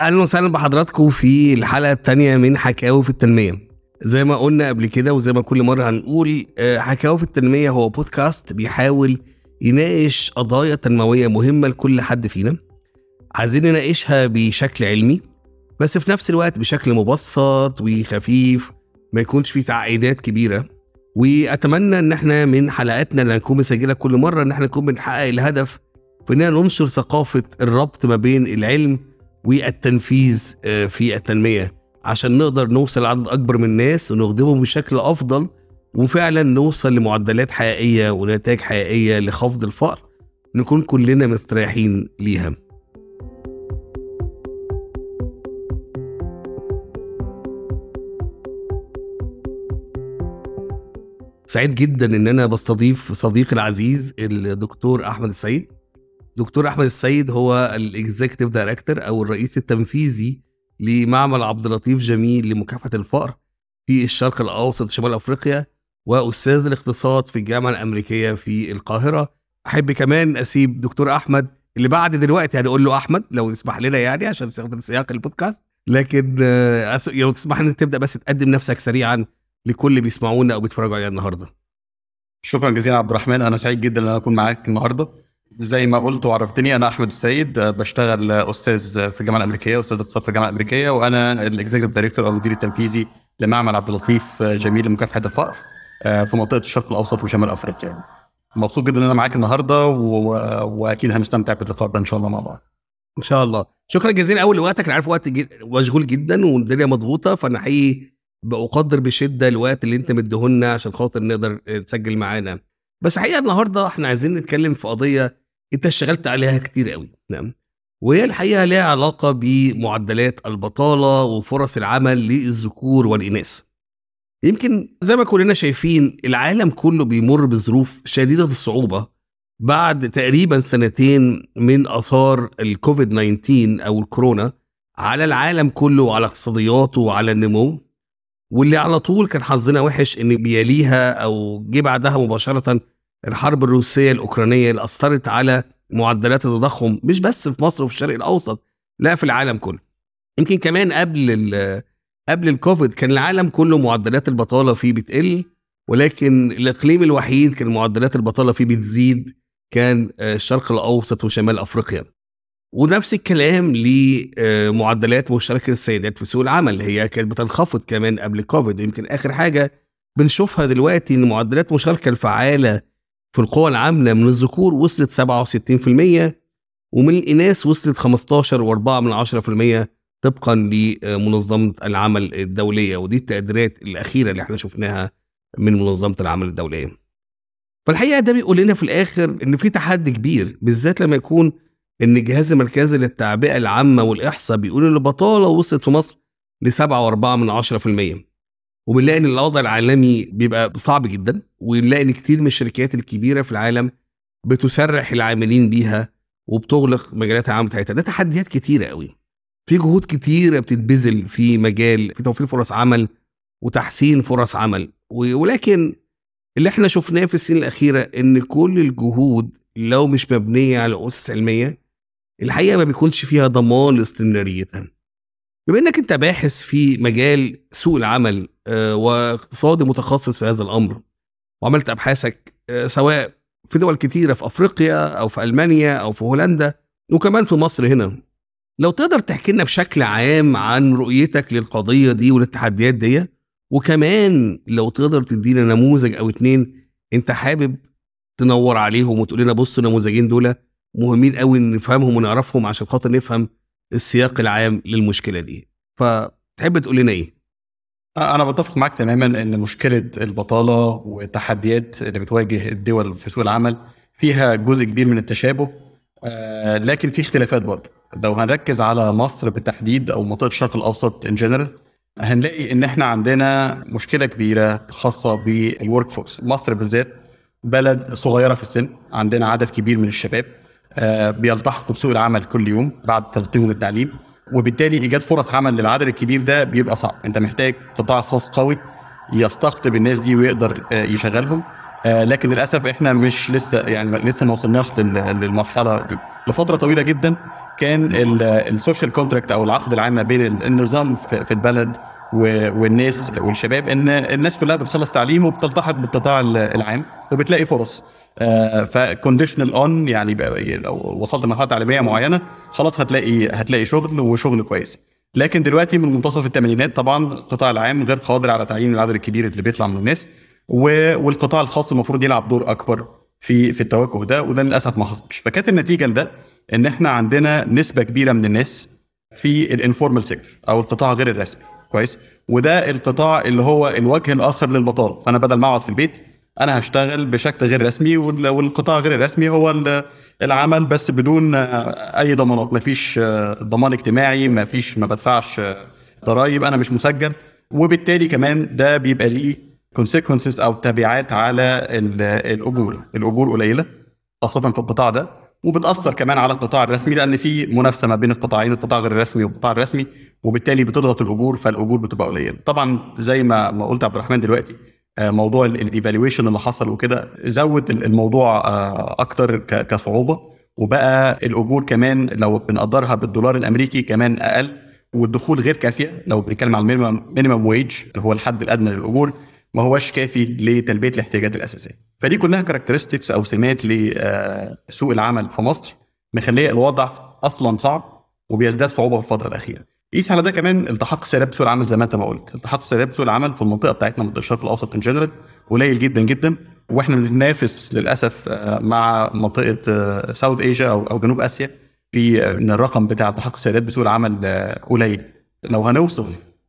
أهلا وسهلا بحضراتكم في الحلقة الثانية من حكاوي في التنمية. زي ما قلنا قبل كده وزي ما كل مرة هنقول آه، حكاوي في التنمية هو بودكاست بيحاول يناقش قضايا تنموية مهمة لكل حد فينا عايزين نناقشها بشكل علمي بس في نفس الوقت بشكل مبسط وخفيف ما يكونش فيه تعقيدات كبيرة. وأتمنى إن إحنا من حلقاتنا اللي هنكون مسجله كل مرة إن إحنا نكون بنحقق الهدف في إننا ننشر ثقافة الربط ما بين العلم والتنفيذ آه، في التنمية عشان نقدر نوصل لعدد أكبر من الناس ونخدمهم بشكل أفضل وفعلا نوصل لمعدلات حقيقية ونتائج حقيقية لخفض الفقر نكون كلنا مستريحين ليها. سعيد جدا إن أنا بستضيف صديقي العزيز الدكتور أحمد السيد دكتور أحمد السيد هو ال executive director أو الرئيس التنفيذي لمعمل عبد اللطيف جميل لمكافحة الفقر في الشرق الأوسط شمال أفريقيا وأستاذ الاقتصاد في الجامعة الأمريكية في القاهرة. أحب كمان أسيب دكتور أحمد اللي بعد دلوقتي هنقول له أحمد لو يسمح لنا يعني عشان نستخدم سياق البودكاست. لكن لو تسمح لنا تبدأ بس تقدم نفسك سريعا لكل اللي بيسمعونا أو بيتفرجوا علينا النهارده. شكرا جزيلا عبد الرحمن. أنا سعيد جدا إن أكون معاك النهارده. زي ما قلت وعرفتني أنا أحمد السيد آه، بشتغل أستاذ في الجامعة الأمريكية أستاذ اقتصاد في الجامعة الأمريكية وأنا ال executive director أو المدير التنفيذي لمعمل عبد اللطيف آه، جميل لمكافحة الفقر آه، في منطقة الشرق الأوسط وشمال أفريقيا. مبسوط جدا إن أنا معاك النهارده و... وأكيد هنستمتع باللقاء ده إن شاء الله مع بعض. إن شاء الله. شكرا جزيلا. أول لوقتك أنا عارف وقت جد... مشغول جدا والدنيا مضغوطة فأنا حقيقي بقدر بشدة الوقت اللي أنت مديهولنا عشان خاطر نقدر تسجل معانا. بس حقيقة النهارده إحنا عايزين نتكلم في قضية انت اشتغلت عليها كتير قوي نعم. وهي الحقيقة ليها علاقة بمعدلات البطالة وفرص العمل للذكور والإناث. يمكن زي ما كلنا شايفين العالم كله بيمر بظروف شديدة الصعوبة بعد تقريبا سنتين من آثار الكوفيد 19 أو الكورونا على العالم كله وعلى اقتصادياته وعلى النمو. واللي على طول كان حظنا وحش إن بيليها أو جه بعدها مباشرة الحرب الروسية الأوكرانية اللي أثرت على معدلات التضخم مش بس في مصر وفي الشرق الأوسط لا في العالم كله. يمكن كمان قبل قبل الكوفيد كان العالم كله معدلات البطالة فيه بتقل ولكن الإقليم الوحيد كان معدلات البطالة فيه بتزيد كان آه، الشرق الأوسط وشمال أفريقيا. ونفس الكلام لمعدلات مشاركه السيدات في سوق العمل. هي كانت بتنخفض كمان قبل كوفيد يمكن آخر حاجة بنشوفها دلوقتي إن معدلات المشاركه الفعالة في القوى العاملة من الذكور وصلت 67% ومن الإناث وصلت 15.4% طبقا لمنظمة العمل الدولية. ودي التقديرات الأخيرة اللي إحنا شفناها من منظمة العمل الدولية. فالحقيقة ده بيقول لنا في الآخر إن في تحدي كبير بالذات لما يكون إن الجهاز المركزي للتعبئه العامة والإحصاء بيقول إن البطالة وصلت في مصر ل 7.4% وبنلاقي إن الوضع العالمي بيبقى صعب جدا ونلاقي إن كتير من الشركات الكبيرة في العالم بتسرح العاملين بيها وبتغلق مجالات العمل بتاعتها. ده تحديات كتيرة قوي. في جهود كتيرة بتتبذل في مجال في توفير فرص عمل وتحسين فرص عمل. ولكن اللي إحنا شفناه في السنين الأخيرة إن كل الجهود لو مش مبنية على أسس علمية الحقيقة ما بيكونش فيها ضمان لاستمراريتها. بما إنك أنت باحث في مجال سوق العمل آه، واقتصادي متخصص في هذا الأمر وعملت أبحاثك آه، سواء في دول كتيرة في أفريقيا أو في ألمانيا أو في هولندا وكمان في مصر هنا لو تقدر تحكي لنا بشكل عام عن رؤيتك للقضية دي وللتحديات دي وكمان لو تقدر تدينا نموذج أو اتنين أنت حابب تنور عليهم وتقول لنا بصوا النموذجين دول مهمين قوي نفهمهم ونعرفهم عشان خاطر نفهم السياق العام للمشكلة دي. فتحب تقول لنا إيه؟ أنا بتفق معاك تماما إن مشكلة البطالة والتحديات اللي بتواجه الدول في سوق العمل فيها جزء كبير من التشابه لكن في اختلافات برضه. لو هنركز على مصر بالتحديد أو منطقة الشرق الأوسط in general هنلاقي إن إحنا عندنا مشكلة كبيرة خاصة بال work force مصر بالذات بلد صغيرة في السن عندنا عدد كبير من الشباب. بيلتحقوا بسوق العمل كل يوم بعد تلقيهم التعليم. وبالتالي إيجاد فرص عمل للعدد الكبير ده بيبقى صعب. أنت محتاج قطاع خاص قوي يستقطب الناس دي ويقدر آه، يشغلهم. آه، لكن للأسف إحنا مش لسه يعني لسه ما وصلناش لل- للمرحلة دي. لفترة طويلة جدا كان ال social contract أو العقد العام ما بين النظام في البلد والناس والشباب إن الناس كلها بتخلص تعليم وبتلتحق بالقطاع العام. وبتلاقي فرص. ف conditional on يعني لو وصلت لمرحلة تعليمية معينة خلاص هتلاقي هتلاقي شغل وشغل كويس. لكن دلوقتي من منتصف الثمانينات طبعا القطاع العام غير قادر على تعيين العدد الكبير اللي بيطلع من الناس والقطاع الخاص المفروض يلعب دور أكبر في في التوجه ده وده للأسف ما حصلش. فكانت النتيجة لده إن إحنا عندنا نسبة كبيرة من الناس في ال informal sector أو القطاع غير الرسمي. كويس؟ وده القطاع اللي هو الوجه الآخر للبطالة. فأنا بدل ما أقعد في البيت أنا هشتغل بشكل غير رسمي والقطاع غير الرسمي هو العمل بس بدون أي ضمانات. مفيش ضمان اجتماعي مفيش ما بدفعش ضرائب. أنا مش مسجل. وبالتالي كمان ده بيبقى ليه consequences أو تبعات على الأجور. الأجور قليلة خاصة في القطاع ده. وبتأثر كمان على القطاع الرسمي لأن في منافسة ما بين القطاعين القطاع غير الرسمي والقطاع الرسمي. وبالتالي بتضغط الأجور فالأجور بتبقى قليلة. طبعا زي ما ما قلت عبد الرحمن دلوقتي موضوع ال devaluation اللي حصل وكده زود الموضوع أكتر كصعوبة. وبقى الأجور كمان لو بنقدرها بالدولار الأمريكي كمان أقل. والدخول غير كافية. لو بنتكلم على ال minimum minimum wage اللي هو الحد الأدنى للأجور ما هوش كافي لتلبية الاحتياجات الأساسية. فدي كلها characteristics أو سمات لسوق العمل في مصر. مخلية الوضع أصلا صعب وبيزداد صعوبة في الفترة الأخيرة. قيس على ده كمان التحاق السيدات بسوق العمل زي ما انت ما قلت التحاق السيدات بسوق العمل في المنطقة بتاعتنا منطقه الشرق الأوسط in general قليل جدا جدا وإحنا بنتنافس للأسف مع منطقة ساوث ايجا أو جنوب آسيا في إن الرقم بتاع التحاق السيدات بسوق العمل قليل لو هنوصف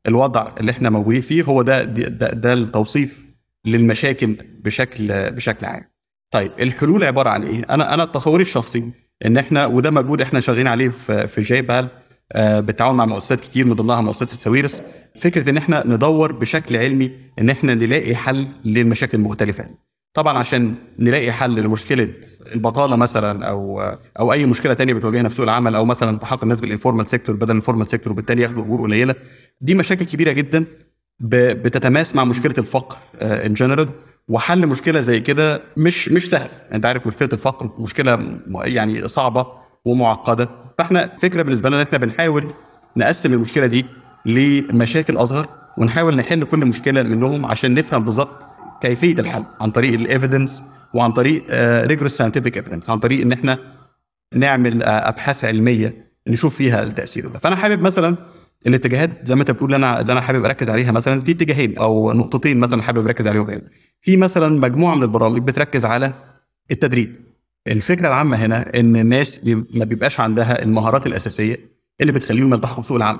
الوضع اللي إحنا موجودين فيه هو ده ده, ده التوصيف للمشاكل بشكل بشكل عام. طيب الحلول عبارة عن إيه؟ أنا أنا تصوري الشخصي إن إحنا وده مجهود إحنا شغالين عليه في في جايبال آه بالتعاون مع مؤسسات كتير من ضمنها مؤسسة الساويرس فكرة إن إحنا ندور بشكل علمي إن إحنا نلاقي حل للمشاكل المختلفة. طبعا عشان نلاقي حل لمشكلة البطالة مثلا أو أو أي مشكلة تانية بتواجهنا في سوق العمل أو مثلا التحاق الناس بال informal sector بدل ال formal sector وبالتالي ياخدوا أجور قليلة دي مشاكل كبيرة جدا بتتماس مع مشكلة الفقر in general وحل مشكلة زي كده مش مش سهل. أنت عارف مشكلة الفقر مشكلة يعني صعبة ومعقدة. فاحنا فكرة بالنسبة لنا إن إحنا بنحاول نقسم المشكلة دي لمشاكل أصغر ونحاول نحل كل مشكلة منهم عشان نفهم بالظبط كيفية الحل عن طريق ال evidence وعن طريق rigorous scientific evidence عن طريق إن إحنا نعمل أبحاث علمية نشوف فيها التأثير ده. فأنا حابب مثلا الاتجاهات زي ما أنت بتقول أنا اللي أنا حابب أركز عليها مثلا في اتجاهين أو نقطتين مثلا حابب أركز عليهم هنا. في مثلا مجموعة من البرامج بتركز على التدريب. الفكرة العامة هنا إن الناس ما بيبقاش عندها المهارات الأساسية اللي بتخليهم يلتحقوا بسوق العمل.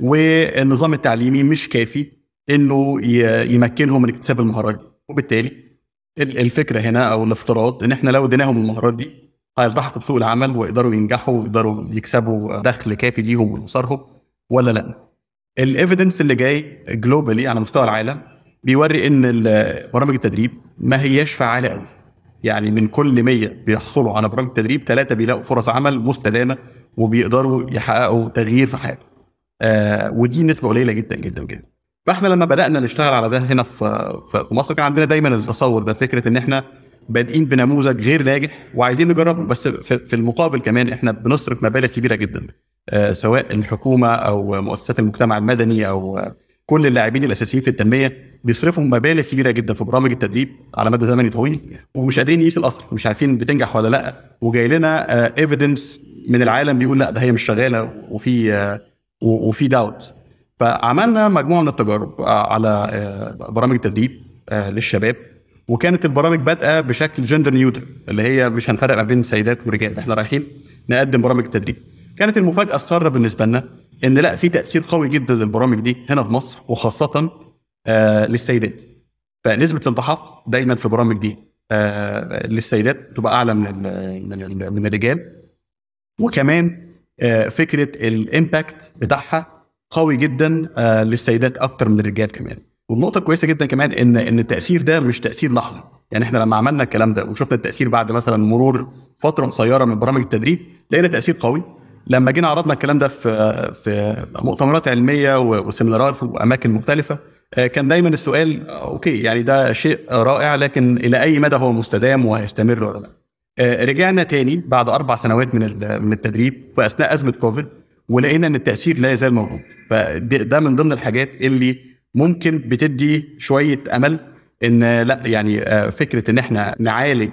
والنظام التعليمي مش كافي إنه يمكنهم من اكتساب المهارات دي. وبالتالي الفكرة هنا أو الافتراض إن إحنا لو اديناهم المهارات دي هيلتحقوا بسوق العمل ويقدروا ينجحوا ويقدروا يكسبوا دخل كافي ليهم ولأسرهم ولا لأ. ال evidence اللي جاي globally على مستوى العالم بيوري إن برامج التدريب ما هياش فعالة قوي يعني من كل 100 بيحصلوا على برامج تدريب ثلاثة بيلاقوا فرص عمل مستدامة وبيقدروا يحققوا تغيير في حياتهم. آه ودي نسبة قليلة جدا جدا جدا. فإحنا لما بدأنا نشتغل على ده هنا في في مصر كان عندنا دايما التصور ده فكرة إن إحنا بادئين بنموذج غير ناجح وعايزين نجربه بس في المقابل كمان إحنا بنصرف مبالغ كبيرة جدا آه سواء الحكومة أو مؤسسات المجتمع المدني أو كل اللاعبين الأساسيين في التنمية بيصرفوا مبالغ كبيرة جدا في برامج التدريب على مدى زمني طويل ومش قادرين نقيس الاثر مش عارفين بتنجح ولا لأ. وجاي لنا evidence من العالم بيقول لأ ده هي مش شغالة وفي آه وفي داوت فعملنا مجموعة من التجارب على برامج التدريب للشباب. وكانت البرامج بادئة بشكل gender neutral اللي هي مش هنفرق ما بين سيدات ورجال إحنا رايحين نقدم برامج التدريب. كانت المفاجأة السارة بالنسبة لنا إن لا في تأثير قوي جدا للبرامج دي هنا في مصر وخاصة آه للسيدات. فنسبة الالتحاق دايما في البرامج دي آه للسيدات بتبقى أعلى من من من الرجال. وكمان آه فكرة الإمباكت بتاعها قوي جدا آه للسيدات أكتر من الرجال كمان. والنقطة كويسة جدا كمان إن إن التأثير ده مش تأثير لحظي يعني إحنا لما عملنا الكلام ده وشفنا التأثير بعد مثلا مرور فترة قصيرة من برامج التدريب لقينا تأثير قوي. لما جينا عرضنا الكلام ده في في مؤتمرات علمية و seminarات في أماكن مختلفة كان دايما السؤال okay يعني ده شيء رائع لكن إلى أي مدى هو مستدام وهيستمر ولا لا؟ آه، رجعنا تاني بعد أربع سنوات من من التدريب في اثناء أزمة كوفيد ولقينا إن التأثير لا يزال موجود. فده من ضمن الحاجات اللي ممكن بتدي شوية أمل إن لا يعني آه، فكرة إن إحنا نعالج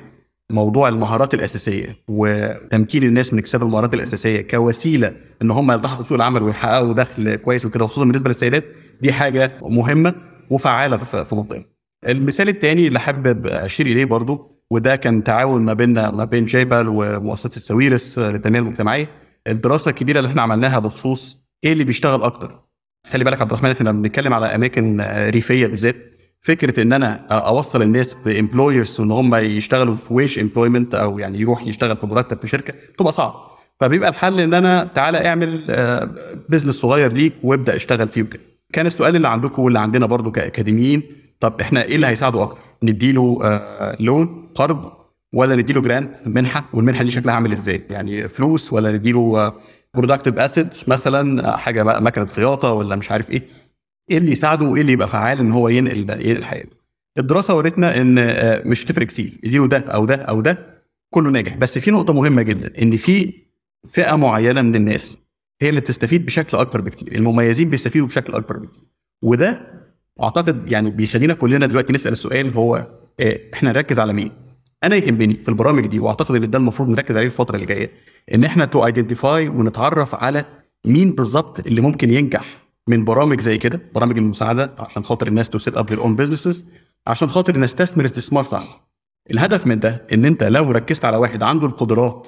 موضوع المهارات الأساسية وتمكين الناس من اكتساب المهارات الأساسية كوسيلة إن هم يلتحقوا سوق العمل ويحققوا دخل كويس وكده خصوصا بالنسبة للسيدات دي حاجة مهمة وفعالة في منطقة. المثال الثاني اللي حابب أشير إليه برضو وده كان تعاون ما بيننا ما بين جيبل ومؤسسة ساويرس للتنميه المجتمعيه الدراسة الكبيرة اللي إحنا عملناها بخصوص إيه اللي بيشتغل أكتر خلي بالك عبد الرحمن إحنا بنتكلم على أماكن ريفية بالذات فكرة إن أنا أوصل الناس ب employers ان هم يشتغلوا في wage employment أو يعني يروح يشتغل في مرتب في شركة بتبقى صعب. فبيبقى الحل إن أنا تعالى أعمل business صغير ليك وابدأ اشتغل فيه وكده. كان السؤال اللي عندكم واللي عندنا برضو كأكاديميين طب إحنا إيه اللي هيساعده أكتر؟ نديله آه، loan قرض ولا نديله grant منحة؟ والمنحة دي شكلها عامل إزاي؟ يعني فلوس ولا نديله productive asset مثلا آه، حاجة بقى مكنه خياطة ولا مش عارف إيه؟ إيه اللي يساعده وايه اللي يبقى فعال إن هو ينقل ينقل حياته الدراسة ورتنا إن آه، مش تفرق كتير اديله ده أو ده أو ده كله ناجح. بس في نقطة مهمة جدا إن في فئة معينة من الناس هي اللي بتستفيد بشكل أكبر بكتير المميزين بيستفيدوا بشكل أكبر بكتير. وده أعتقد يعني بيخلينا كلنا دلوقتي نسأل السؤال هو آه، إحنا نركز على مين؟ أنا يهمني في البرامج دي وأعتقد إن ده المفروض نركز عليه الفترة اللي جاية إن إحنا to identify ونتعرف على مين بالظبط اللي ممكن ينجح من برامج زي كده برامج المساعدة عشان خاطر الناس to set up their own businesses عشان خاطر نستثمر استثمار صح الهدف من ده إن أنت لو ركزت على واحد عنده القدرات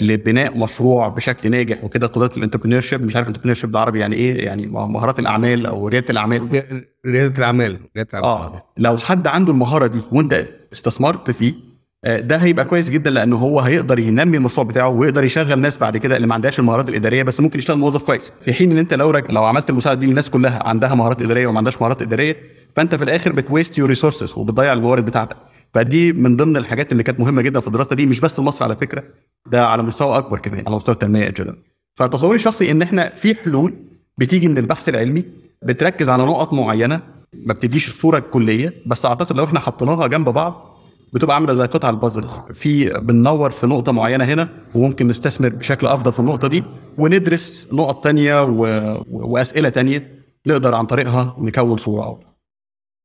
لبناء مشروع بشكل ناجح وكده قدرات ال entrepreneurship مش عارف entrepreneurship بالعربي يعني إيه يعني مهارات الأعمال أو ريادة الأعمال. ريادة الأعمال ريادة الأعمال. آه لو حد عنده المهارة دي وأنت استثمرت فيه ده هيبقى كويس جدا لأنه هو هيقدر ينمي المشروع بتاعه ويقدر يشغل ناس بعد كده اللي ما عندهاش المهارات الإدارية بس ممكن يشتغل موظف كويس. في حين إن أنت لو رج... لو عملت المساعدة دي للناس كلها عندها مهارات إدارية وما عندهاش مهارات إدارية فأنت في الآخر بت waste your resources وبتضيع الموارد بتاعتك. فدي من ضمن الحاجات اللي كانت مهمة جدا في الدراسة دي مش بس في مصر على فكرة ده على مستوى أكبر كمان على مستوى التنمية جدا فتصوري الشخصي إن إحنا في حلول بتيجي من البحث العلمي بتركز على نقط معينة ما بتديش الصورة الكلية بس أعتقد لو إحنا حطيناها جنب بعض بتبقى عاملة زي قطع البازل. في بننور في نقطة معينة هنا وممكن نستثمر بشكل أفضل في النقطة دي وندرس نقط تانية و... وأسئلة تانية نقدر عن طريقها نكون صورة افضل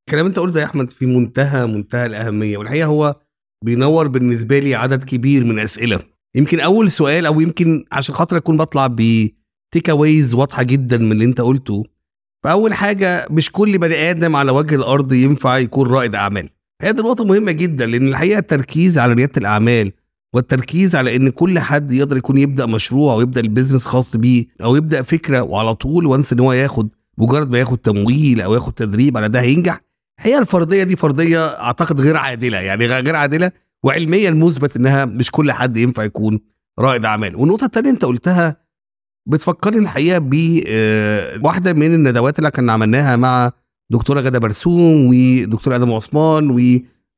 الكلام أنت قلته يا أحمد في منتهى منتهى الأهمية والحقيقة هو بينور بالنسبة لي عدد كبير من أسئلة. يمكن أول سؤال أو يمكن عشان خاطر أكون بطلع بتيك اويز واضحة جدا من اللي أنت قلته فأول حاجة مش كل بني آدم على وجه الأرض ينفع يكون رائد أعمال. هي دي نقطة مهمة جدا لأن الحقيقة التركيز على ريادة الأعمال والتركيز على إن كل حد يقدر يكون يبدأ مشروع أو يبدأ ال business خاص بيه أو يبدأ فكرة وعلى طول once إن هو ياخد مجرد ما ياخد تمويل أو ياخد تدريب على ده هينجح. هي الفرضية دي فرضية أعتقد غير عادلة يعني غير عادلة وعلميا مثبت إنها مش كل حد ينفع يكون رائد أعمال. والنقطة الثانية أنت قلتها بتفكرني الحقيقة بواحده من الندوات اللي كنا عملناها مع دكتورة غادة برسوم ودكتور آدم عثمان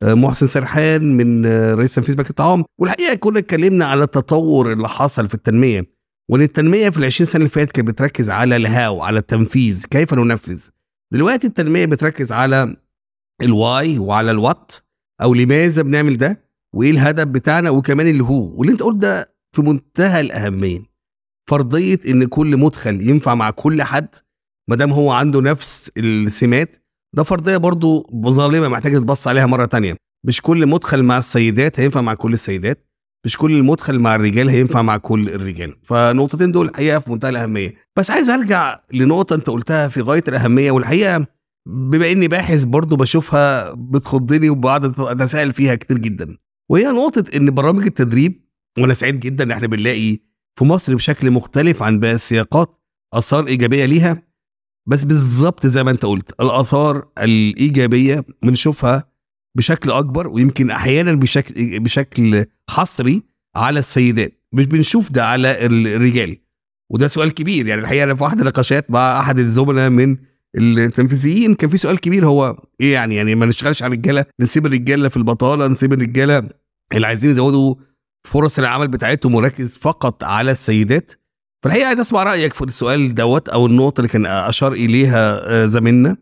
ومحسن سرحان من رئيس تنفيذ بنك الطعام والحقيقة كنا اتكلمنا على التطور اللي حصل في التنمية وإن التنمية في ال 20 سنة اللي فاتت كانت بتركز على الهاو على التنفيذ كيف ننفذ. دلوقتي التنمية بتركز على الواي وعلى الوات أو لماذا بنعمل ده وإيه الهدف بتاعنا وكمان اللي هو. واللي أنت قلت ده في منتهى الأهمية. فرضية إن كل مدخل ينفع مع كل حد ما دام هو عنده نفس السمات ده فرضية برضو ظالمة محتاجه تبص عليها مرة تانية. مش كل مدخل مع السيدات هينفع مع كل السيدات مش كل المدخل مع الرجال هينفع مع كل الرجال. فالنقطتين دول الحقيقة في منتهى الأهمية. بس عايز أرجع لنقطة أنت قلتها في غاية الأهمية والحقيقة بما إني باحث برضو بشوفها بتخضني وبقعد اتساءل فيها كتير جدا. وهي نقطة إن برامج التدريب وأنا سعيد جدا إن إحنا بنلاقي في مصر بشكل مختلف عن باقي السياقات أثار إيجابية ليها بس بالظبط زي ما انت قلت الآثار الإيجابية بنشوفها بشكل أكبر ويمكن أحيانا بشكل بشكل حصري على السيدات. مش بنشوف ده على الرجال. وده سؤال كبير. يعني الحقيقة أنا في واحدة نقاشات مع أحد الزملاء من التنفيذيين كان في سؤال كبير. هو إيه يعني؟ يعني ما نشتغلش على الرجالة نسيب الرجالة في البطالة نسيب الرجالة اللي عايزين يزودوا فرص العمل بتاعتهم ونركز فقط على السيدات. فالحقيقة عايز أسمع رأيك في السؤال دوت أو النقطة اللي كان أشار إليها زميلنا.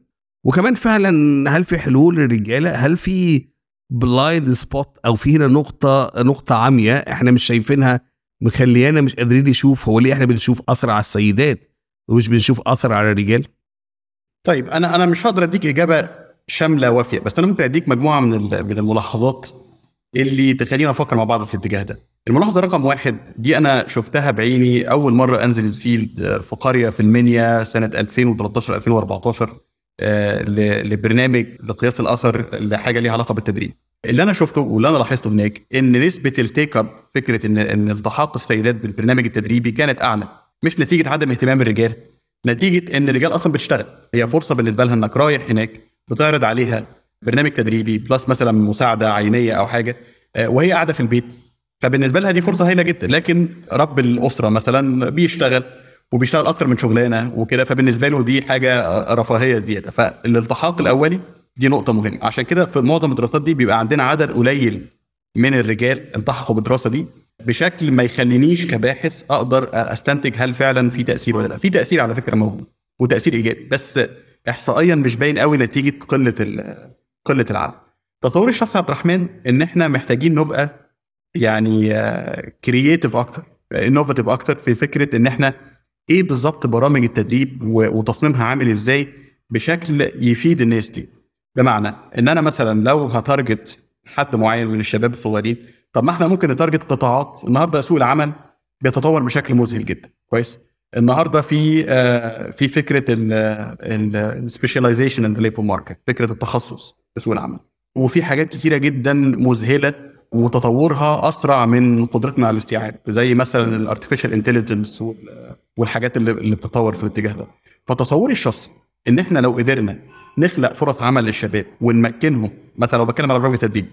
وكمان فعلا هل في حلول للرجالة؟ هل في blind spot أو في هنا نقطة نقطة عاميه إحنا مش شايفينها مخليانا مش قادرين نشوف هو ليه إحنا بنشوف أثر على السيدات ومش بنشوف أثر على الرجال؟ طيب أنا أنا مش هقدر أديك إجابة شاملة وافيه بس أنا ممكن أديك مجموعة من من الملاحظات اللي تخلينا نفكر مع بعض في الاتجاه ده. الملاحظة رقم واحد دي أنا شفتها بعيني أول مرة أنزل ال field في قرية في المنيا سنة 2013 2014 آه، لبرنامج لقياس الأثر لحاجة ليها علاقة بالتدريب. اللي أنا شفته واللي أنا لاحظته هناك إن نسبة ال take up فكرة ان إن التحاق السيدات بالبرنامج التدريبي كانت أعلى مش نتيجة عدم اهتمام الرجال نتيجة إن الرجال أصلا بتشتغل هي فرصة بالنسبة لها إنك رايح هناك بتعرض عليها برنامج تدريبي بلس مثلا مساعدة عينية أو حاجة آه، وهي قاعدة في البيت. فبالنسبة لها دي فرصة هايلة جدا. لكن رب الأسرة مثلا بيشتغل وبيشتغل أكتر من شغلانة وكده فبالنسبة له دي حاجة رفاهية زيادة. فالالتحاق الأولي دي نقطة مهمة. عشان كده في معظم الدراسات دي بيبقى عندنا عدد قليل من الرجال التحقوا بالدراسة دي. بشكل ما يخلينيش كباحث أقدر أستنتج هل فعلا في تأثير ولا لا. في تأثير على فكرة موجود وتأثير إيجابي. بس احصائيا مش باين قوي نتيجة قلة قلة العدد تصور الشخص عبد الرحمن إن إحنا محتاجين نبقى يعني creative أكتر innovative أكتر في فكرة إن إحنا إيه بالظبط برامج التدريب وتصميمها عامل إزاي بشكل يفيد الناس دي. بمعنى إن أنا مثلا لو ه target حد معين من الشباب الصغيرين طب ما إحنا ممكن ن target قطاعات. النهارده سوق العمل بيتطور بشكل مذهل جدا. كويس؟ النهارده في آه، في فكرة ال specialization in the labor market فكرة التخصص. سوق العمل. وفي حاجات كتيرة جدا مذهلة وتطورها أسرع من قدرتنا على الاستيعاب زي مثلا ال artificial intelligence والحاجات اللي بتتطور في الاتجاه ده. فتصوري الشخصي إن إحنا لو قدرنا نخلق فرص عمل للشباب ونمكنهم مثلا لو بتكلم على برامج تدريب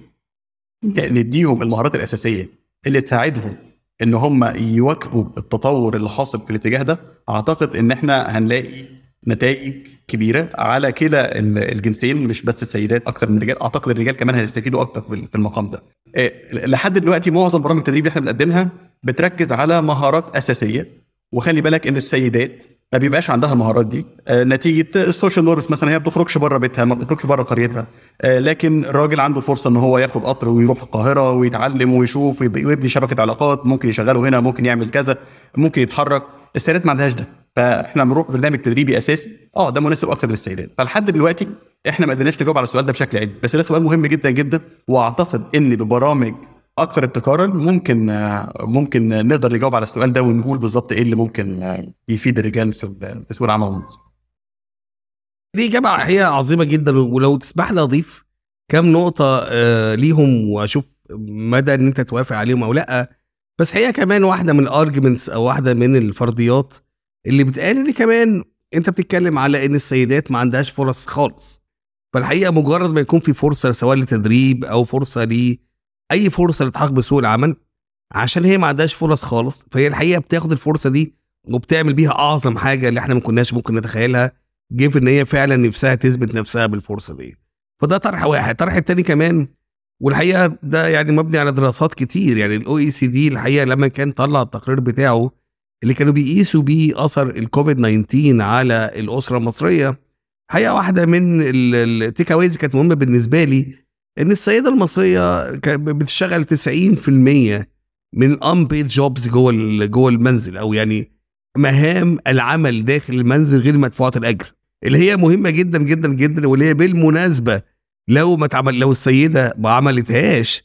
نديهم المهارات الأساسية اللي تساعدهم إن هم يواكبوا التطور اللي حاصل في الاتجاه ده أعتقد إن إحنا هنلاقي نتائج كبيرة على كلا ال- الجنسين مش بس السيدات أكتر من الرجال أعتقد الرجال كمان هيستفيدوا أكتر في المقام ده. إيه، لحد دلوقتي معظم برامج التدريب اللي إحنا بنقدمها بتركز على مهارات أساسية وخلي بالك إن السيدات ما بيبقاش عندها المهارات دي. آه، نتيجة ال social norms مثلا هي ما بتخرجش بره بيتها ما بتخرجش بره قريتها. آه، لكن الراجل عنده فرصة إن هو ياخد قطر ويروح القاهرة ويتعلم ويشوف ويب- ويبني شبكة علاقات ممكن يشغله هنا ممكن يعمل كذا ممكن يتحرك. السيدات ما عندهاش ده. فإحنا بنروح برنامج تدريبي أساسي. آه ده مناسب أكتر للسيدات. فلحد دلوقتي إحنا ما قدرناش نجاوب على السؤال ده بشكل علمي. بس ده سؤال مهم جدا جدا وأعتقد إن ببرامج أكثر ابتكارا ممكن ممكن نقدر نجاوب على السؤال ده ونقول بالظبط إيه اللي ممكن يفيد الرجال في سوق العمل المصري. دي إجابة حقيقة عظيمة جدا ولو تسمح لي أضيف كام نقطة آه ليهم وأشوف مدى إن أنت توافق عليهم أو لأ. بس حقيقة كمان واحدة من الارجيومنتس أو واحدة من الفرضيات اللي بتقال إن كمان أنت بتتكلم على إن السيدات ما عندهاش فرص خالص. فالحقيقة مجرد ما يكون في فرصة سواء لتدريب أو فرصة ل أي فرصة للالتحاق بسوق العمل عشان هي ما عندهاش فرص خالص فهي الحقيقة بتاخد الفرصة دي وبتعمل بيها أعظم حاجة اللي إحنا ما كناش ممكن نتخيلها give إن هي فعلا نفسها تثبت نفسها بالفرصة دي. فده طرح واحد. الطرح التاني كمان والحقيقة ده يعني مبني على دراسات كتير. يعني ال OECD الحقيقة لما كان طلع التقرير بتاعه اللي كانوا بيقيسوا بيه أثر الكوفيد 19 على الأسرة المصرية حقيقة واحدة من ال take كانت مهمة بالنسبة لي إن السيدة المصرية بتشتغل 90% من الانبيد جوبز جوه جوه المنزل أو يعني مهام العمل داخل المنزل غير مدفوعه الأجر اللي هي مهمة جدا جدا جدا واللي هي بالمناسبة لو ما تعمل لو السيدة ما عملتهاش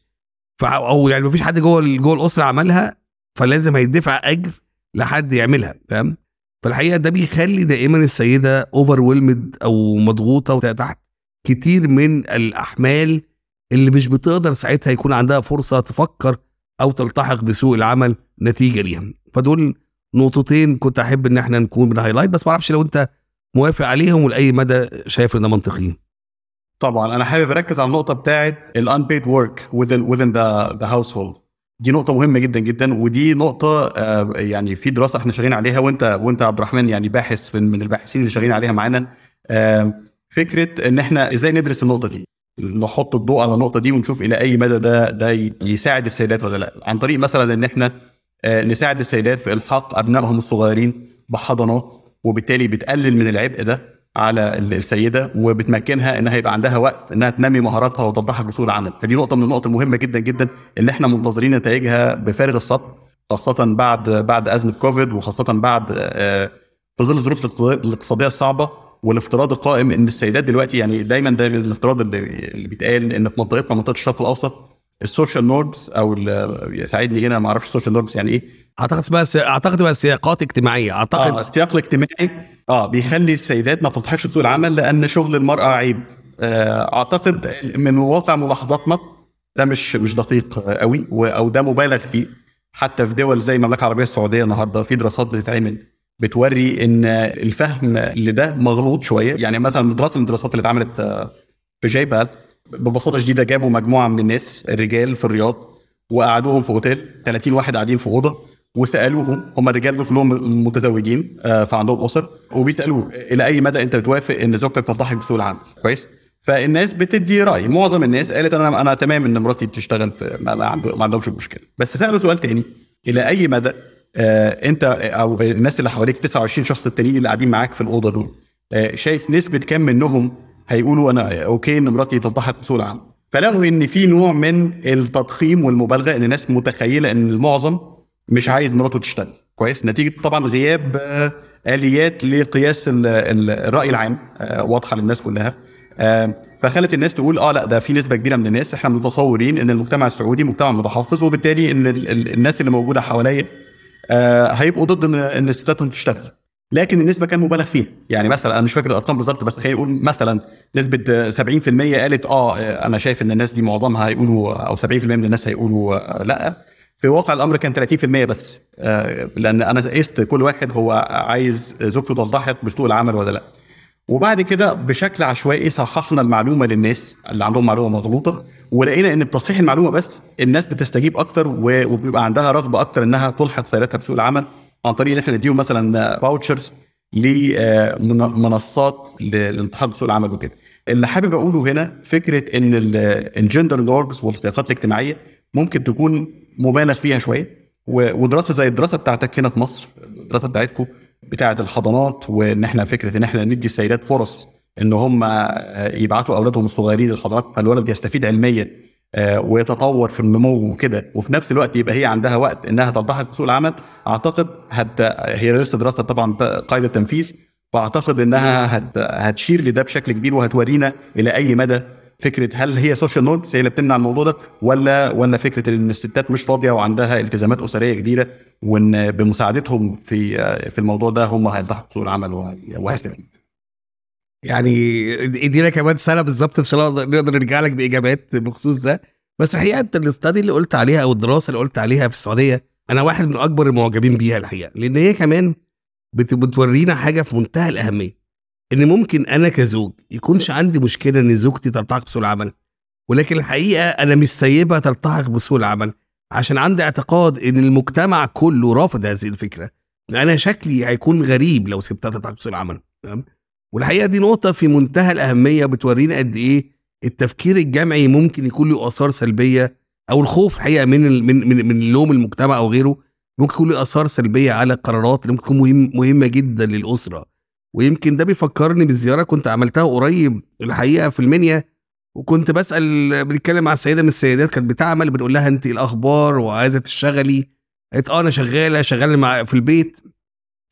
أو يعني ما فيش حد جوه جوه الأسرة عملها فلازم هيدفع أجر لحد يعملها تمام؟ فالحقيقة ده بيخلي دائما السيدة اوفر أو مضغوطة وتحت كتير من الأحمال اللي مش بتقدر ساعتها يكون عندها فرصة تفكر أو تلتحق بسوق العمل نتيجة ليها. فدول نقطتين كنت أحب إن إحنا نكون بنهايلايت بس ما أعرفش لو أنت موافق عليهم ولأي مدى شايف ان ده منطقي. طبعا أنا حابب أركز على النقطة بتاعه الانبيد ورك within within the the household. دي نقطة مهمة جدا جدا ودي نقطة آه، يعني في دراسة إحنا شغالين عليها وأنت وأنت عبد الرحمن يعني باحث من الباحثين اللي شغالين عليها معانا. فكرة إن إحنا إزاي ندرس النقطة دي. نحط الضوء على النقطة دي ونشوف إلى أي مدى ده ده يساعد السيدات ولا لأ. عن طريق مثلا إن إحنا آه، نساعد السيدات في إلحاق أبنائهم الصغيرين بحضانات وبالتالي بتقلل من العبء ده على ال- السيدة وبتمكنها إنها يبقى عندها وقت إنها تنمي مهاراتها وتضحك بسوق العمل فدي نقطة من النقط المهمة جدا جدا اللي إحنا منتظرين نتائجها بفارغ الصبر خاصة بعد بعد أزمة كوفيد وخاصة بعد آه، في ظل الظروف الاقتصادية الصعبة. والافتراض القائم إن السيدات دلوقتي يعني دايما ده الافتراض اللي, اللي بيتقال إن في منطقتنا منطقة الشرق الأوسط ال social norms أو يساعدني هنا ما أعرفش ال social norms يعني إيه. أعتقد اسمها س... أعتقد بقى سياقات اجتماعية. أعتقد آه السياق الاجتماعي آه بيخلي السيدات ما في سوق العمل لأن شغل المرأة عيب. آه أعتقد من واقع ملاحظاتنا ده مش مش دقيق قوي أو ده مبالغ فيه. حتى في دول زي المملكة العربية السعودية النهارده في دراسات بتتعمل بتوري إن الفهم لده مغلوط شوية. يعني مثلا دراسة من الدراسات اللي اتعملت آه، في جايبال ببساطة شديدة جابوا مجموعة من الناس الرجال في الرياض وقعدوهم في أوتيل 30 واحد قاعدين في أوضة وسألوهم هم الرجال دول كلهم متزوجين آه، فعندهم أسر وبيسالوه إلى أي مدى أنت بتوافق إن زوجتك تلتحق بسوق العمل؟ كويس؟ فالناس بتدي رأي. معظم الناس قالت أنا أنا تمام إن مراتي تشتغل في ما, ما, عنده- ما عندهمش مشكلة. بس سألوا سؤال تاني. إلى أي مدى انت أو الناس اللي حواليك 29 شخص التانيين اللي قاعدين معاك في الأوضة دول آه شايف نسبة كام منهم هيقولوا أنا أوكي إن مراتي تلتحق بسوق العمل فلقوا إن في نوع من التضخيم والمبالغة إن الناس متخيلة إن المعظم مش عايز مراته تشتغل. كويس؟ نتيجة طبعا غياب آه، آليات لقياس ال- ال- الرأي العام آه، واضحة للناس كلها. آه، فخلت الناس تقول آه لا ده في نسبة كبيرة من الناس. إحنا متصورين إن المجتمع السعودي مجتمع متحفظ وبالتالي إن ال- ال- الناس اللي موجودة حواليا آه، هيبقوا ضد ان إن ستاتهم تشتغل. لكن النسبة كان مبالغ فيها. يعني مثلا أنا مش فاكر الأرقام بالظبط بس خلينا نقول مثلا نسبة آه، 70% قالت آه أنا شايف إن الناس دي معظمها هيقولوا أو 70% من الناس هيقولوا لأ. في واقع الأمر كان 30% بس. آه، لأن أنا قست كل واحد هو عايز زوجته تلتحق بسوق العمل ولا لأ. وبعد كده بشكل عشوائي صححنا المعلومة للناس اللي عندهم معلومة مغلوطة ولقينا إن بتصحيح المعلومة بس الناس بتستجيب أكتر وبيبقى عندها رغبة أكتر إنها تلحق سيرتها بسوق العمل عن طريق إن إحنا نديهم مثلا vouchers لمنصات للالتحاق بسوق العمل وكده. اللي حابب أقوله هنا فكرة إن ال gender norms والسياقات الاجتماعية ممكن تكون مبالغ فيها شوية ودراسة زي الدراسة بتاعتك هنا في مصر الدراسة بتاعتكم بتاعة الحضانات وإن إحنا فكرة إن إحنا ندي السيدات فرص إن هم آه، يبعتوا أولادهم الصغيرين للحضانات فالولد يستفيد علميا آه، ويتطور في النمو وكده. وفي نفس الوقت يبقى هي عندها وقت إنها تلتحق بسوق العمل. أعتقد هت هي لسه دراسة طبعا قيد التنفيذ فاعتقد إنها هت هتشير لده بشكل كبير وهتورينا إلى أي مدى فكرة هل هي social norms هي اللي بتمنع الموضوع ده ولا ولا فكرة إن الستات مش فاضية وعندها التزامات أسرية كبيرة وإن بمساعدتهم في في الموضوع ده هم هيلتحقوا بسوق العمل وهي- وهيستفيدوا؟ يعني ادينا كمان سنة بالظبط إن شاء الله نقدر نرجع لك بإجابات بخصوص ده. بس الحقيقة أنت الاستادي اللي قلت عليها أو الدراسة اللي قلت عليها في السعودية أنا واحد من أكبر المعجبين بيها الحقيقة لأن هي كمان بت- بتورينا حاجة في منتهى الأهمية. إن ممكن أنا كزوج يكونش عندي مشكلة إن زوجتي تلتحق بسوق العمل. ولكن الحقيقة أنا مش سايبها تلتحق بسوق العمل. عشان عندي اعتقاد إن المجتمع كله رافض هذه الفكرة. أنا شكلي هيكون غريب لو سبتها تلتحق بسوق العمل. تمام؟ والحقيقة دي نقطة في منتهى الأهمية بتورينا قد إيه التفكير الجمعي ممكن يكون له آثار سلبية أو الخوف الحقيقة من من من, من لوم المجتمع أو غيره ممكن يكون له آثار سلبية على القرارات اللي ممكن تكون مهم مهمة جدا للأسرة. ويمكن ده بيفكرني بالزيارة كنت عملتها قريب الحقيقة في المنيا وكنت بسأل بنتكلم مع السيدة من السيدات كانت بتعمل بنقول لها انت إيه الأخبار وعايزة تشتغلي؟ قالت آه أنا شغالة شغالة مع في البيت.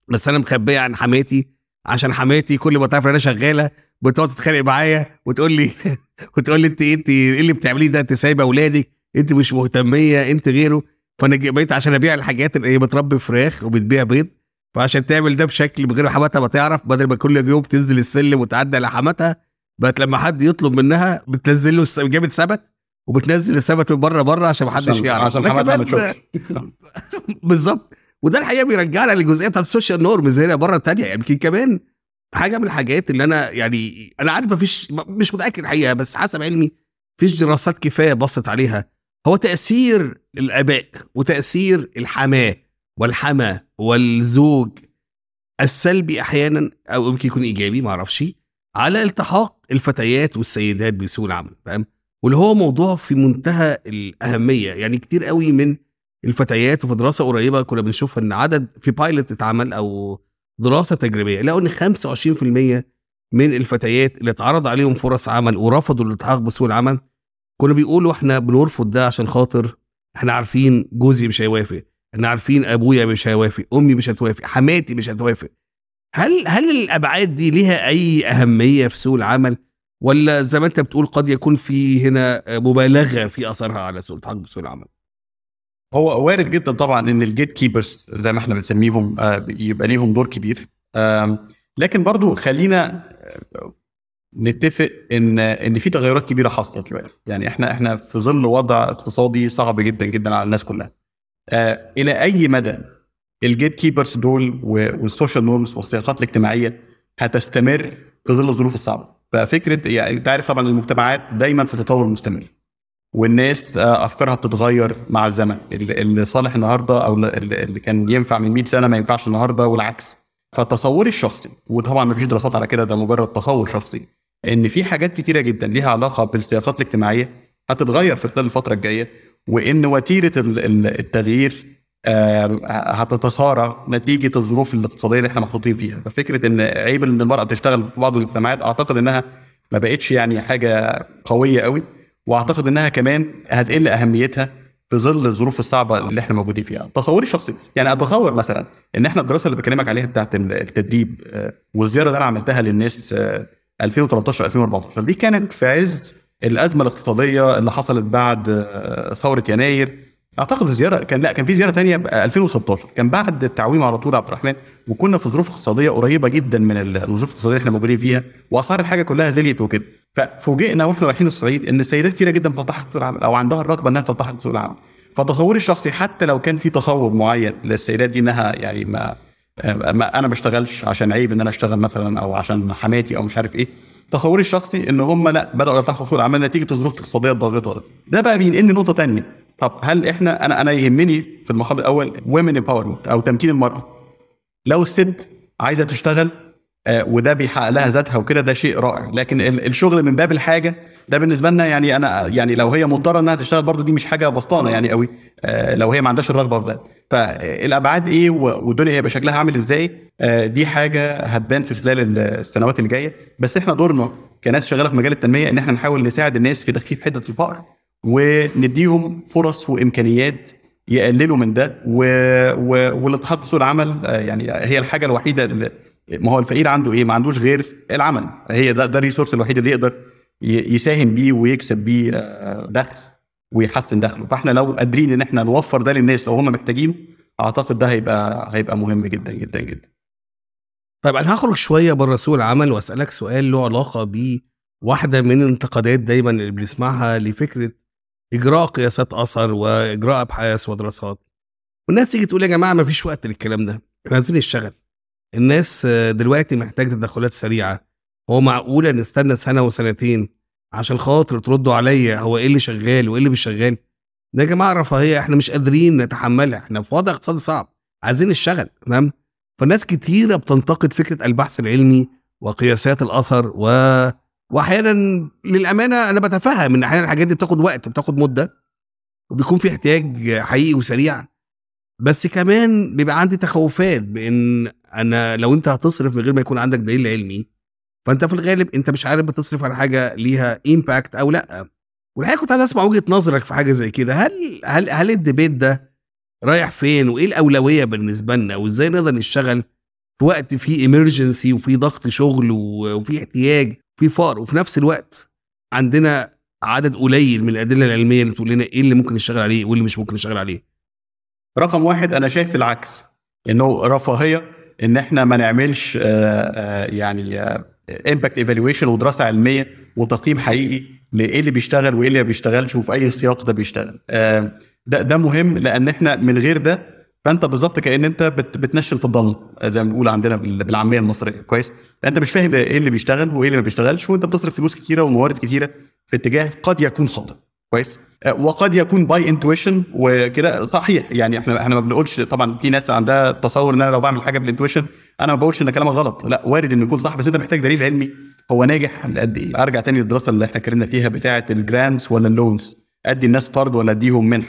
بس أنا مخبية عن حماتي عشان حماتي كل ما تعرف إن أنا شغالة بتقعد تتخانق معايا وتقول لي وتقول لي انت انت إيه اللي بتعمليه ده؟ انت سايبة أولادك انت مش مهتمية انت غيره. فأنا بقيت عشان أبيع الحاجات اللي هي بتربي فراخ وبتبيع بيض. فعشان تعمل ده بشكل من غير حماتها ما تعرف بدل ما كل يوم تنزل السلم وتعدي على حماتها بقت لما حد يطلب منها بتنزل له جابت سبت وبتنزل السبت من بره بره عشان ما حدش يعرف. عشان حماتها ما تشوفش. بالظبط. وده الحقيقة بيرجعنا للجزئيه بتاعت السوشيال نورمز هنا بره يعني يمكن كمان حاجة من الحاجات اللي أنا يعني أنا عارف مفيش مش متأكد الحقيقة بس حسب علمي مفيش دراسات كفاية بصت عليها. هو تأثير الآباء وتأثير الحماة. والحما والزوج السلبي أحيانا أو يمكن يكون إيجابي ما أعرفش على التحاق الفتيات والسيدات بسوق العمل فاهم؟ واللي هو موضوع في منتهى الأهمية يعني كتير قوي من الفتيات وفي دراسة قريبة كنا بنشوف إن عدد في بايلوت اتعمل أو دراسة تجريبية لقوا إن 25% من الفتيات اللي اتعرض عليهم فرص عمل ورفضوا الالتحاق بسوق العمل كانوا بيقولوا إحنا بنرفض ده عشان خاطر إحنا عارفين جوزي مش هيوافق. إحنا عارفين أبويا مش هيوافق أمي مش هتوافق حماتي مش هتوافق. هل هل الأبعاد دي ليها أي أهمية في سوق العمل؟ ولا زي ما أنت بتقول قد يكون في هنا مبالغة في أثرها على سوق الحق بسوق العمل؟ هو وارد جدا طبعا إن ال gatekeepers زي ما إحنا بنسميهم آه، يبقى ليهم دور كبير. لكن برضو خلينا آه، نتفق إن إن في تغيرات كبيرة حصلت دلوقتي. يعني إحنا إحنا في ظل وضع اقتصادي صعب جدا جدا على الناس كلها. آه، إلى أي مدى ال gatekeepers دول وال social norms والسياقات الاجتماعية هتستمر في ظل الظروف الصعبة؟ ففكره يعني أنت عارف طبعا المجتمعات دايما في تطور مستمر والناس آه، أفكارها بتتغير مع الزمن. اللي صالح النهارده أو اللي كان ينفع من 100 سنة ما ينفعش النهارده والعكس. فتصوري الشخصي وطبعا ما فيش دراسات على كده ده مجرد تصور شخصي إن في حاجات كتيرة جدا ليها علاقة بالسياقات الاجتماعية هتتغير في خلال الفترة الجاية وإن وتيرة ال- ال- التغيير آه، هتتسارع نتيجة الظروف الاقتصادية اللي إحنا محطوطين فيها. ففكرة إن عيب إن المرأة بتشتغل في بعض المجتمعات أعتقد إنها ما بقتش يعني حاجة قوية قوي وأعتقد إنها كمان هتقل أهميتها في ظل الظروف الصعبة اللي إحنا موجودين فيها. تصوري الشخصي يعني اتصور مثلا إن إحنا الدراسة اللي بكلمك عليها بتاعت التدريب آه، والزيارة اللي أنا عملتها للناس آه، 2013 2014 دي كانت في عز الأزمة الاقتصادية اللي حصلت بعد آه، ثورة يناير. أعتقد الزياره كان لا كان في زيارة تانية ب 2016 كان بعد التعويم على طول عبد الرحمن وكنا في ظروف اقتصادية قريبة جدا من ال- الظروف الاقتصادية اللي إحنا موجودين فيها وأسعار الحاجة كلها غليت وكده. ففوجئنا وإحنا رايحين الصعيد إن سيدات كتيرة جدا بتلتحق بسوق العمل أو عندها الرغبة إنها تلتحق بسوق العمل فتصوري الشخصي حتى لو كان في تصور معين للسيدات دي إنها يعني ما, ما أنا بشتغلش عشان عيب إن أنا أشتغل مثلا أو عشان حماتي أو مش عارف إيه. تصوري الشخصي إن هم لا بدأوا يلتحقوا بسوق العمل نتيجة الظروف الاقتصادية الضاغطة. ده بقى بينقلني نقطه تانية. طب هل إحنا أنا أنا يهمني في المقام الأول ويمن empowerment أو تمكين المرأة. لو الست عايزة تشتغل آه، وده بيحقق لها ذاتها وكده ده شيء رائع. لكن ال- الشغل من باب الحاجة ده بالنسبة لنا يعني أنا يعني لو هي مضطرة إنها تشتغل برضو دي مش حاجة بسطانة يعني قوي. آه، لو هي ما عندهاش الرغبة في ده. فالأبعاد إيه والدنيا هيبقى شكلها عامل إزاي؟ آه، دي حاجة هتبان في خلال السنوات اللي جاية. بس إحنا دورنا كناس شغالة في مجال التنمية إن إحنا نحاول نساعد الناس في تخفيف حدة الفقر ونديهم فرص وإمكانيات يقللوا من ده و... و... والاتحاد بسوق العمل آه، يعني هي الحاجة الوحيدة اللي ما هو الفقير عنده إيه؟ ما عندوش غير العمل. هي ده ده الريسورس الوحيد اللي يقدر يساهم بيه ويكسب بيه آه، دخل ويحسن دخله. فاحنا لو قادرين إن إحنا نوفر ده للناس لو هم محتاجين أعتقد ده هيبقى هيبقى مهم جدا جدا جدا. طيب أنا هخرج شوية بره سوق العمل وأسألك سؤال له علاقة بواحدة من الانتقادات دايما اللي بنسمعها لفكرة إجراء قياسات أثر وإجراء أبحاث ودراسات. والناس تيجي تقول يا جماعة ما فيش وقت للكلام ده إحنا عايزين نشتغل. الناس دلوقتي محتاجة تدخلات سريعة. هو معقوله نستنى سنة وسنتين عشان خاطر تردوا عليا؟ هو إيه اللي شغال وإيه اللي مش شغال؟ ده يا جماعة رفاهية إحنا مش قادرين نتحملها إحنا في وضع اقتصادي صعب عايزين نشتغل تمام؟ فناس كتيرة بتنتقد فكرة البحث العلمي وقياسات الأثر و... وأحيانا للأمانة أنا بتفهم إن أحيانا الحاجات دي بتاخد وقت بتاخد مدة وبيكون في احتياج حقيقي وسريع بس كمان بيبقى عندي تخوفات بإن أنا لو أنت هتصرف من غير ما يكون عندك دليل علمي فأنت في الغالب أنت مش عارف بتصرف على حاجة ليها impact أو لأ. والحقيقة كنت عايز أسمع وجهة نظرك في حاجة زي كده. هل هل هل ال debate ده رايح فين؟ وإيه الأولوية بالنسبة لنا؟ وإزاي نقدر نشتغل في وقت فيه emergency وفي ضغط شغل وفي احتياج وفي فقر؟ وفي نفس الوقت عندنا عدد قليل من الأدلة العلمية اللي تقول لنا إيه اللي ممكن نشتغل عليه وايه اللي مش ممكن نشتغل عليه. رقم واحد أنا شايف العكس. إنه رفاهية إن إحنا ما نعملش آه، آه، يعني impact evaluation ودراسة علمية وتقييم حقيقي لإيه اللي بيشتغل وإيه اللي ما بيشتغلش وفي أي سياق ده بيشتغل. ده ده مهم لأن إحنا من غير ده فأنت بالظبط كأن أنت بت بتنشن في الضلمة زي ما بنقول عندنا بال- بالعامية المصرية. كويس؟ انت مش فاهم إيه اللي بيشتغل وإيه اللي ما بيشتغلش وأنت بتصرف فلوس كتيرة وموارد كتيرة في اتجاه قد يكون خاطئ. كويس. آه، وقد يكون by intuition وكده. صحيح يعني إحنا إحنا ما بنقولش طبعا في ناس عندها تصور إن أنا لو بعمل حاجة بال intuition أنا ما بقولش إن كلامك غلط. لا وارد إنه يكون صح بس أنت محتاج دليل علمي. هو ناجح قد إيه؟ أرجع تاني للدراسة اللي إحنا اتكلمنا فيها بتاعة ال grants ولا ال loans أدي الناس قرض ولا أديهم منح.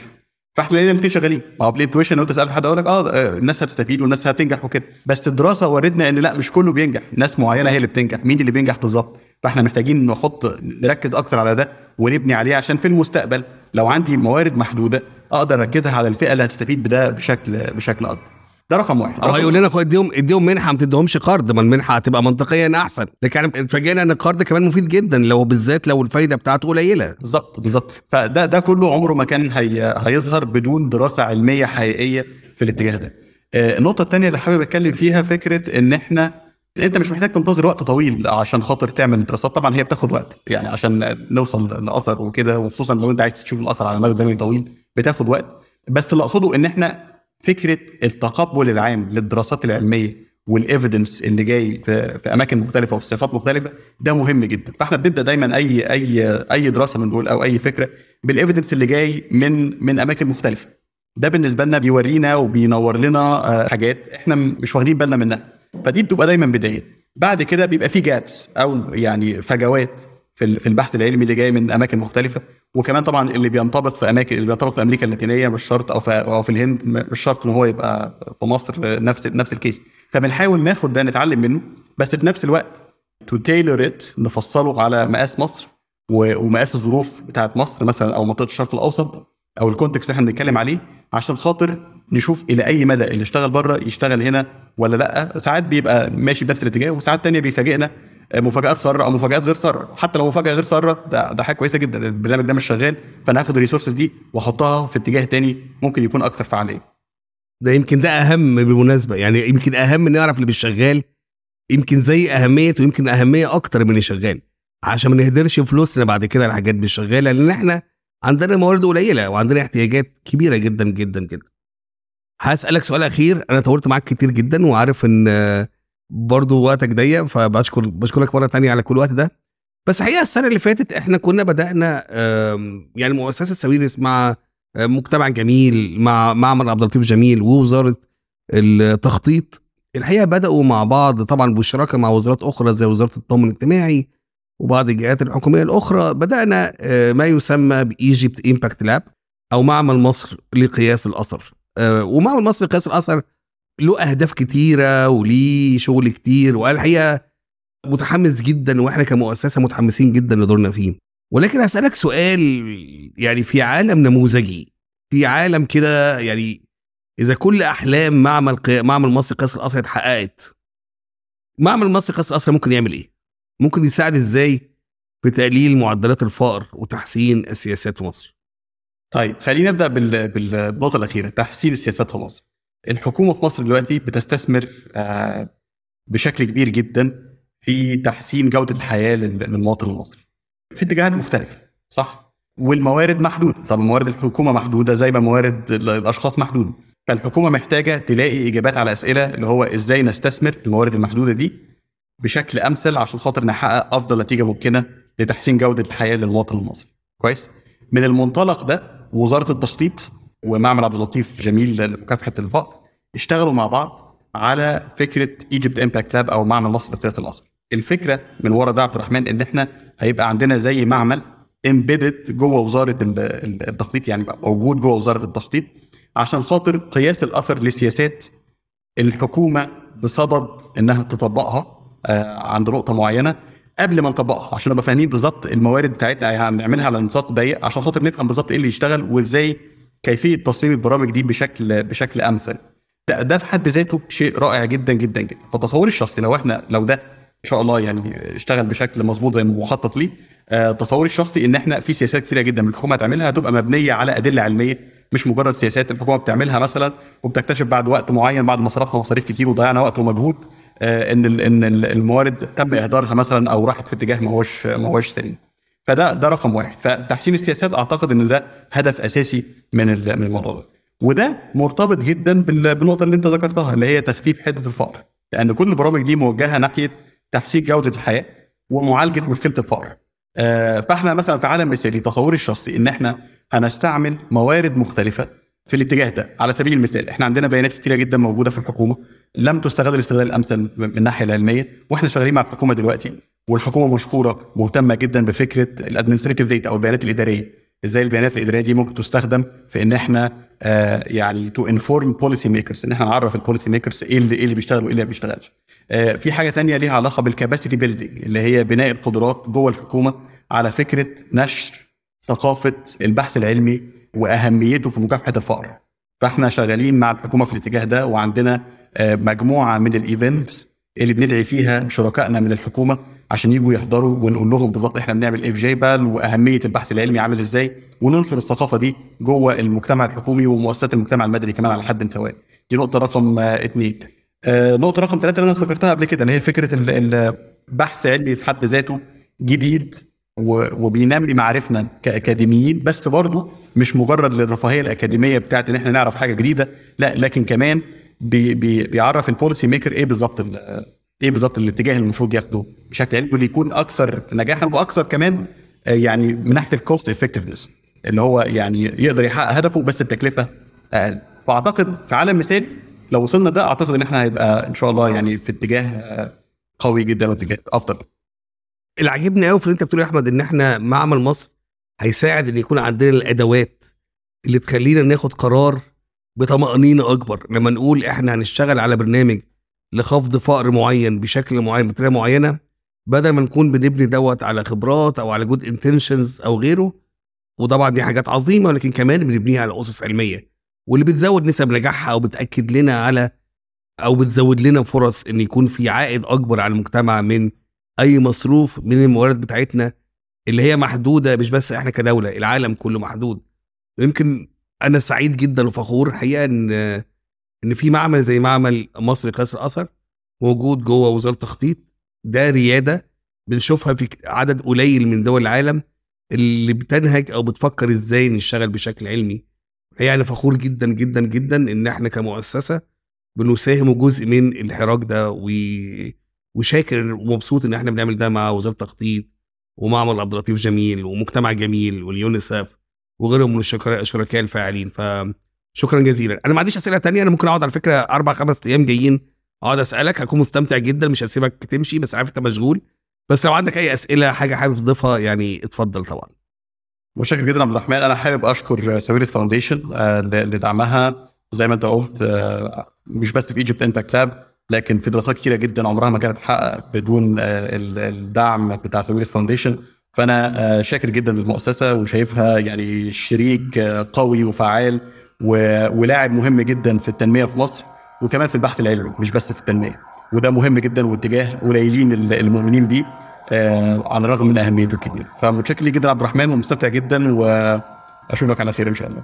فإحنا لقينا الاثنين شغالين. ما هو بالانتويشن لو أنت سألت حد أقول لك آه آه، الناس هتستفيد والناس هتنجح وكده. بس الدراسة ورتنا إن لا مش كله بينجح. ناس معينة هي اللي بتنجح. مين اللي بينجح بالظبط؟ فاحنا محتاجين نحط نركز أكتر على ده ونبني عليه عشان في المستقبل لو عندي موارد محدودة أقدر اركزها على الفئة اللي هتستفيد بده بشكل بشكل اكبر. ده رقم واحد. أو رقم هيقول لنا اديهم اديهم منحة ما تديهمش قرض. ما المنحة هتبقى منطقيا أحسن. لكن إحنا اتفاجئنا إن القرض كمان مفيد جدا لو بالذات لو الفايدة بتاعته قليلة. بالظبط بالظبط. فده ده كله عمره ما كان هي هيظهر بدون دراسة علمية حقيقية في الاتجاه ده. آه، النقطة الثانية اللي حابب أتكلم فيها فكرة إن إحنا انت مش محتاج تنتظر وقت طويل عشان خاطر تعمل دراسات. طبعا هي بتاخد وقت يعني عشان نوصل لأثر وكده وخصوصا لو انت عايز تشوف الأثر على مدى زمني طويل بتاخد وقت. بس اللي أقصده إن إحنا فكرة التقبل العام للدراسات العلمية والايفيدنس اللي جاي في, في أماكن مختلفة وفي صفات مختلفة ده مهم جدا. فإحنا بنبدأ دايما أي أي أي دراسة من دول أو أي فكرة بال evidence اللي جاي من من أماكن مختلفة. ده بالنسبة لنا بيورينا وبينور لنا آه، حاجات إحنا مش واخدين بالنا منها. فدي بتبقى دايما بداية. بعد كده بيبقى في gaps أو يعني فجوات في ال- في البحث العلمي اللي جاي من أماكن مختلفة. وكمان طبعا اللي بينطبق في أماكن اللي بينطبق في أمريكا اللاتينية مش شرط أو في أو في الهند مش شرط إن هو يبقى في مصر نفس نفس ال case فبنحاول ناخد ده نتعلم منه. بس في نفس الوقت to tailor it نفصله على مقاس مصر ومقاس الظروف بتاعت مصر مثلا أو منطقة الشرق الأوسط. أو ال context اللي إحنا بنتكلم عليه عشان خاطر نشوف إلى أي مدى اللي اشتغل بره يشتغل هنا ولا لأ. ساعات بيبقى ماشي بنفس الاتجاه وساعات تانية بيفاجئنا مفاجآت سارة أو مفاجآت غير سارة. حتى لو مفاجأة غير سارة ده, ده حاجة كويسة جدا. البرنامج ده مش شغال فأنا هاخد ال resources دي وأحطها في اتجاه تاني ممكن يكون أكثر فعالية. ده يمكن ده أهم بالمناسبه يعني يمكن أهم نعرف اللي مش شغال يمكن زي اهميته يمكن أهمية أكتر من اللي شغال. عشان ما نهدرش فلوسنا بعد كده على حاجات مش شغالة لأن إحنا عندنا موارد قليلة وعندنا احتياجات كبيرة جدا جدا جدا. هسألك سؤال أخير أنا طولت معاك كتير جدا وعارف إن برضو وقتك ضيق فبشكر بشكرك مرة تانية على كل الوقت ده. بس حقيقه السنة اللي فاتت إحنا كنا بدأنا يعني مؤسسة ساويرس مع مجتمع جميل مع معمل عبد اللطيف جميل ووزارة التخطيط. الحقيقة بدأوا مع بعض طبعا بالشراكه مع وزارات أخرى زي وزارة التضامن الاجتماعي وبعض الجهات الحكومية الأخرى بدأنا آه، ما يسمى ب Egypt Impact Lab أو معمل مصر لقياس الأثر آه، ومعمل مصر لقياس الأثر له أهداف كتيرة وليه شغل كتير الحقيقة متحمس جدا وإحنا كمؤسسة متحمسين جدا لدورنا فيه ولكن هسألك سؤال يعني في عالم نموذجي في عالم كده يعني إذا كل أحلام معمل. معمل مصر قياس الأثر اتحققت معمل مصر قياس الأثر ممكن يعمل إيه؟ ممكن يساعد إزاي في تقليل معدلات الفقر وتحسين السياسات في مصر؟ طيب خلينا نبدأ بال- بال- بالنقطة الأخيرة تحسين السياسات في مصر. الحكومة في مصر دلوقتي بتستثمر آه، بشكل كبير جدا في تحسين جودة الحياة لل- للمواطن المصري في اتجاهات مختلفة صح؟ والموارد محدودة. طب موارد الحكومة محدودة زي ما موارد ال- الأشخاص محدودة. فالحكومة محتاجة تلاقي إجابات على أسئلة اللي هو إزاي نستثمر الموارد المحدودة دي بشكل أمثل عشان خاطر نحقق أفضل نتيجة ممكنة لتحسين جودة الحياة للمواطن المصري. كويس؟ من المنطلق ده وزارة التخطيط ومعمل عبد اللطيف جميل لمكافحة الفقر اشتغلوا مع بعض على فكرة Egypt Impact Lab أو معمل مصر لقياس الاثر الفكرة من ورا ده عبد الرحمن إن إحنا هيبقى عندنا زي معمل embedded جوه وزارة ال- ال- التخطيط يعني موجود جوه وزارة التخطيط عشان خاطر قياس الأثر لسياسات الحكومة بصدد إنها تطبقها. عند نقطة معينة قبل ما نطبقها عشان نبقى فاهمين بالظبط الموارد بتاعتنا هنعملها على نطاق ضيق عشان خاطر نفهم بالظبط إيه اللي يشتغل وإزاي كيفية تصميم البرامج دي بشكل بشكل أمثل. ده, ده في حد ذاته شيء رائع جدا جدا جدا. فتصوري الشخصي لو إحنا لو ده إن شاء الله يعني اشتغل بشكل مظبوط زي ما مخطط ليه آه تصوري الشخصي إن إحنا في سياسات كثيره جدا الحكومة هتعملها هتبقى مبنية على أدلة علمية مش مجرد سياسات الحكومة بتعملها مثلا وبتكتشف بعد وقت معين بعد ما صرفنا مصاريف كتير وضيعنا وقت ومجهود. آه إن ال- إن ال- الموارد تم إهدارها مثلا أو راحت في اتجاه ما هوش ما هوش سليم. فده ده رقم واحد. فتحسين السياسات أعتقد إن ده هدف أساسي من من الموضوع ده. وده مرتبط جدا بال- بالنقطة اللي أنت ذكرتها اللي هي تخفيف حدة الفقر. لأن كل البرامج دي موجهة ناحية تحسين جودة الحياة ومعالجة مشكلة الفقر. آه، فإحنا مثلا في عالم مثالي تصوري الشخصي إن إحنا هنستعمل موارد مختلفة في الاتجاه ده. على سبيل المثال إحنا عندنا بيانات كتيرة جدا موجودة في الحكومة لم تستغل الاستغلال الأمثل من الناحية العلمية وإحنا شغالين مع الحكومة دلوقتي والحكومة مشكورة مهتمة جدا بفكرة ال administrative data أو البيانات الإدارية. إزاي البيانات الإدارية دي ممكن تستخدم في إن إحنا آه يعني to inform policy makers إن إحنا نعرف ال policy makers إيه اللي إيه اللي بيشتغل وإيه اللي ما بيشتغلش. آه في حاجة تانية ليها علاقة بال capacity building اللي هي بناء القدرات جوه الحكومة على فكرة نشر ثقافة البحث العلمي وأهميته في مكافحة الفقر فإحنا شغالين مع الحكومة في الاتجاه ده وعندنا آه مجموعة من ال events اللي بندعي فيها شركائنا من الحكومة عشان يجوا يحضروا ونقول لهم بالظبط إحنا بنعمل إيه في J-PAL وأهمية البحث العلمي عامل إزاي وننشر الثقافة دي جوه المجتمع الحكومي ومؤسسات المجتمع المدني كمان على حد سواء. دي نقطة رقم آه اثنين آه نقطة رقم ثلاثة اللي أنا ذكرتها قبل كده ان هي فكرة البحث علمي في حد ذاته جديد. وبينمي معارفنا كاكاديميين بس برضه مش مجرد للرفاهية الأكاديمية بتاعت إن إحنا نعرف حاجة جديدة لا لكن كمان بي بي بيعرف ال policy maker إيه بالظبط إيه بالظبط الاتجاه اللي المفروض ياخده. بشكل علمي واللي يكون أكثر نجاحا وأكثر كمان يعني من ناحية ال cost effectiveness اللي هو يعني يقدر يحقق هدفه بس بتكلفة أقل. فأعتقد في عالم مثالي لو وصلنا ده أعتقد إن إحنا هيبقى إن شاء الله يعني في اتجاه قوي جدا واتجاه أفضل. اللي عاجبني قوي في اللي أنت بتقوله يا أحمد إن إحنا معمل مصر هيساعد إن يكون عندنا الأدوات اللي تخلينا ناخد قرار بطمأنينة أكبر. لما نقول إحنا هنشتغل على برنامج لخفض فقر معين بشكل معين بطريقة معينة بدل ما نكون بنبني دوت على خبرات أو على good intentions أو غيره وطبعا دي حاجات عظيمة ولكن كمان بنبنيها على أسس علمية. واللي بتزود نسب نجاحها أو بتأكد لنا على أو بتزود لنا فرص إن يكون في عائد أكبر على المجتمع من أي مصروف من الموارد بتاعتنا اللي هي محدودة مش بس إحنا كدولة العالم كله محدود. يمكن أنا سعيد جدا وفخور حقيقه إن إن في معمل زي معمل مصر كسر أثر موجود جوه وزارة التخطيط. ده ريادة بنشوفها في عدد قليل من دول العالم اللي بتنهج أو بتفكر إزاي نشتغل بشكل علمي. يعني فخور جدا جدا جدا إن إحنا كمؤسسة بنساهم جزء من الحراك ده و... وشاكر ومبسوط إن إحنا بنعمل ده مع وزارة التخطيط ومعمل عبد اللطيف جميل ومجتمع جميل واليونيسف وغيرهم من الشركاء الفاعلين. فشكرا جزيلا. أنا ما عنديش أسئلة تانية أنا ممكن أقعد على فكرة أربع خمس أيام جايين أقعد أسألك. هكون مستمتع جدا مش هسيبك تمشي بس عارف أنت مشغول. بس لو عندك أي أسئلة حاجة حابب تضيفها يعني اتفضل طبعا. متشكر جدا عبد الرحمن. أنا حابب أشكر Sawiris Foundation لدعمها. زي ما أنت قلت مش بس في Egypt Impact Lab لكن في دراسات كتيرة جدا عمرها ما كانت تتحقق بدون الدعم بتاع Sawiris Foundation. فأنا شاكر جدا للمؤسسة وشايفها يعني شريك قوي وفعال ولاعب مهم جدا في التنمية في مصر وكمان في البحث العلمي مش بس في التنمية. وده مهم جدا واتجاه قليلين المؤمنين بيه على الرغم من أهميته الكبيرة. فمتشكر جدا عبد الرحمن ومستمتع جدا وأشوفك على خير إن شاء الله.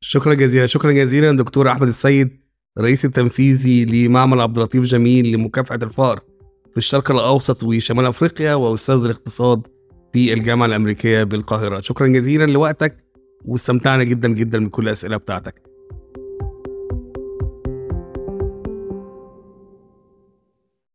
شكرا جزيلا شكرا جزيلا دكتور أحمد السيد. الرئيس التنفيذي لمعمل عبد اللطيف جميل لمكافحة الفقر في الشرق الأوسط وشمال أفريقيا وأستاذ الاقتصاد في الجامعة الأمريكية بالقاهرة. شكرا جزيلا لوقتك واستمتعنا جدا جدا من كل الاسئله بتاعتك.